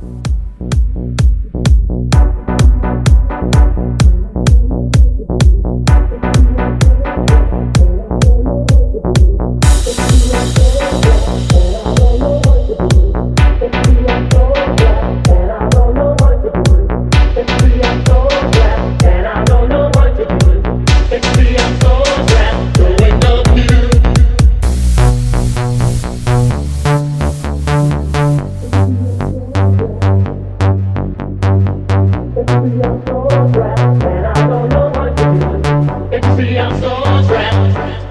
Bye. I'm so.